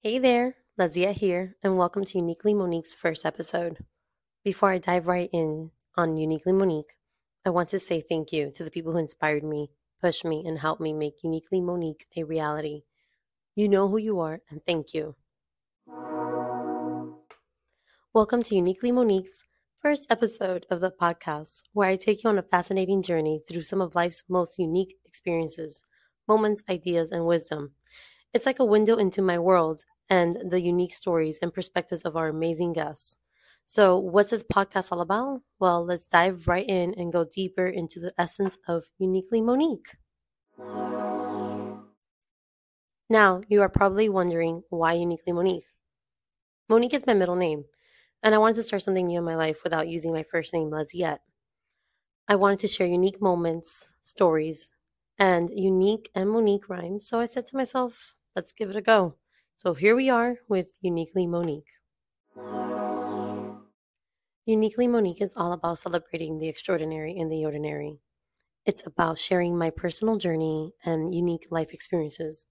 Hey there, Lazia here, and welcome to Uniquely Monique's first episode. Before I dive right in on Uniquely Monique, I want to say thank you to the people who inspired me, pushed me, and helped me make Uniquely Monique a reality. You know who you are, and thank you. Welcome to Uniquely Monique's first episode of the podcast, where I take you on a fascinating journey through some of life's most unique experiences, moments, ideas, and wisdom. It's like a window into my world and the unique stories and perspectives of our amazing guests. So, what's this podcast all about? Well, let's dive right in and go deeper into the essence of Uniquely Monique. Now, you are probably wondering why Uniquely Monique? Monique is my middle name, and I wanted to start something new in my life without using my first name, Les, yet. I wanted to share unique moments, stories, and unique and Monique rhymes, so I said to myself, let's give it a go. So here we are with Uniquely Monique. Uniquely Monique is all about celebrating the extraordinary in the ordinary. It's about sharing my personal journey and unique life experiences,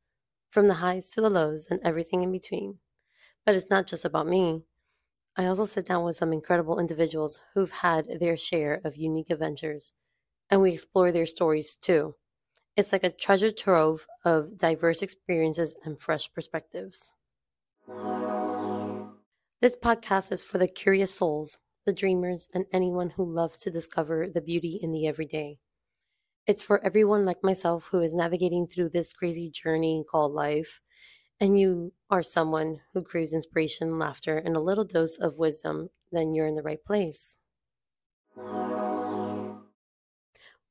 from the highs to the lows and everything in between. But it's not just about me. I also sit down with some incredible individuals who've had their share of unique adventures, and we explore their stories too. It's like a treasure trove of diverse experiences and fresh perspectives. This podcast is for the curious souls, the dreamers, and anyone who loves to discover the beauty in the everyday. It's for everyone like myself who is navigating through this crazy journey called life, and you are someone who craves inspiration, laughter, and a little dose of wisdom, then you're in the right place.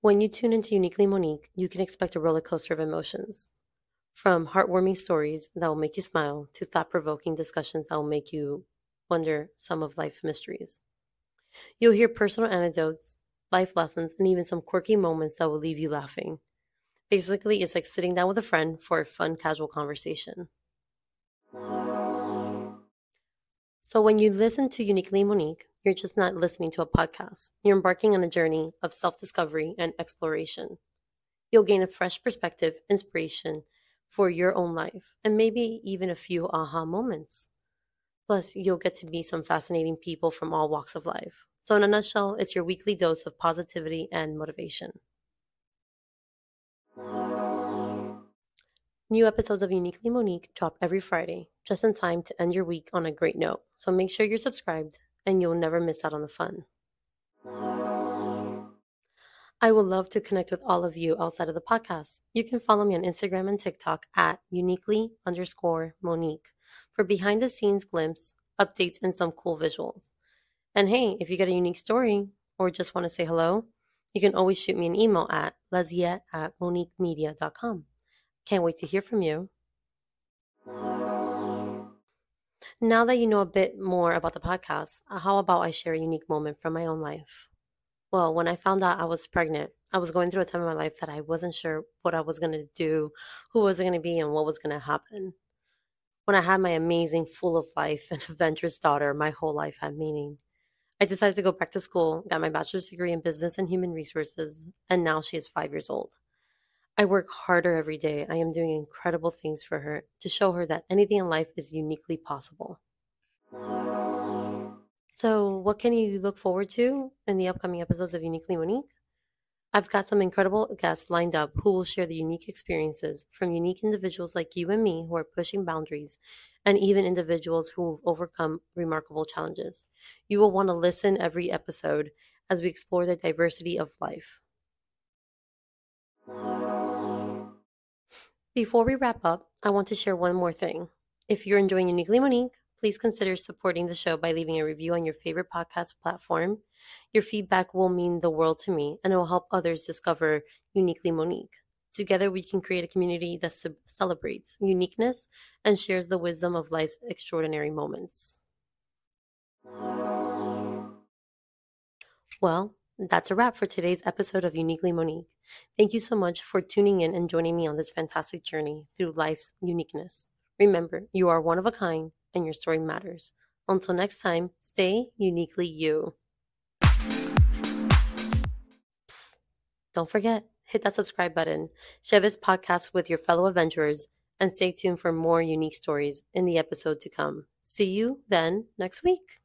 When you tune into Uniquely Monique, you can expect a roller coaster of emotions. From heartwarming stories that will make you smile to thought provoking discussions that will make you wonder some of life's mysteries. You'll hear personal anecdotes, life lessons, and even some quirky moments that will leave you laughing. Basically, it's like sitting down with a friend for a fun, casual conversation. So, when you listen to Uniquely Monique, you're just not listening to a podcast. You're embarking on a journey of self discovery and exploration. You'll gain a fresh perspective, inspiration for your own life, and maybe even a few aha moments. Plus, you'll get to meet some fascinating people from all walks of life. So, in a nutshell, it's your weekly dose of positivity and motivation. New episodes of Uniquely Monique drop every Friday, just in time to end your week on a great note. So make sure you're subscribed and you'll never miss out on the fun. I would love to connect with all of you outside of the podcast. You can follow me on Instagram and TikTok at uniquely underscore Monique for behind the scenes glimpse, updates, and some cool visuals. And hey, if you got a unique story or just want to say hello, you can always shoot me an email at leziet at moniquemedia.com. Can't wait to hear from you. Now that you know a bit more about the podcast, uh, how about I share a unique moment from my own life? Well, when I found out I was pregnant, I was going through a time in my life that I wasn't sure what I was going to do, who was going to be, and what was going to happen. When I had my amazing, full of life and adventurous daughter, my whole life had meaning. I decided to go back to school, got my bachelor's degree in business and human resources, and now she is five years old. I work harder every day. I am doing incredible things for her to show her that anything in life is uniquely possible. So, what can you look forward to in the upcoming episodes of Uniquely Monique? I've got some incredible guests lined up who will share the unique experiences from unique individuals like you and me who are pushing boundaries, and even individuals who have overcome remarkable challenges. You will want to listen every episode as we explore the diversity of life. Before we wrap up, I want to share one more thing. If you're enjoying Uniquely Monique, please consider supporting the show by leaving a review on your favorite podcast platform. Your feedback will mean the world to me and it will help others discover Uniquely Monique. Together, we can create a community that celebrates uniqueness and shares the wisdom of life's extraordinary moments. Well, that's a wrap for today's episode of Uniquely Monique. Thank you so much for tuning in and joining me on this fantastic journey through life's uniqueness. Remember, you are one of a kind and your story matters. Until next time, stay uniquely you. Psst, don't forget, hit that subscribe button, share this podcast with your fellow adventurers, and stay tuned for more unique stories in the episode to come. See you then next week.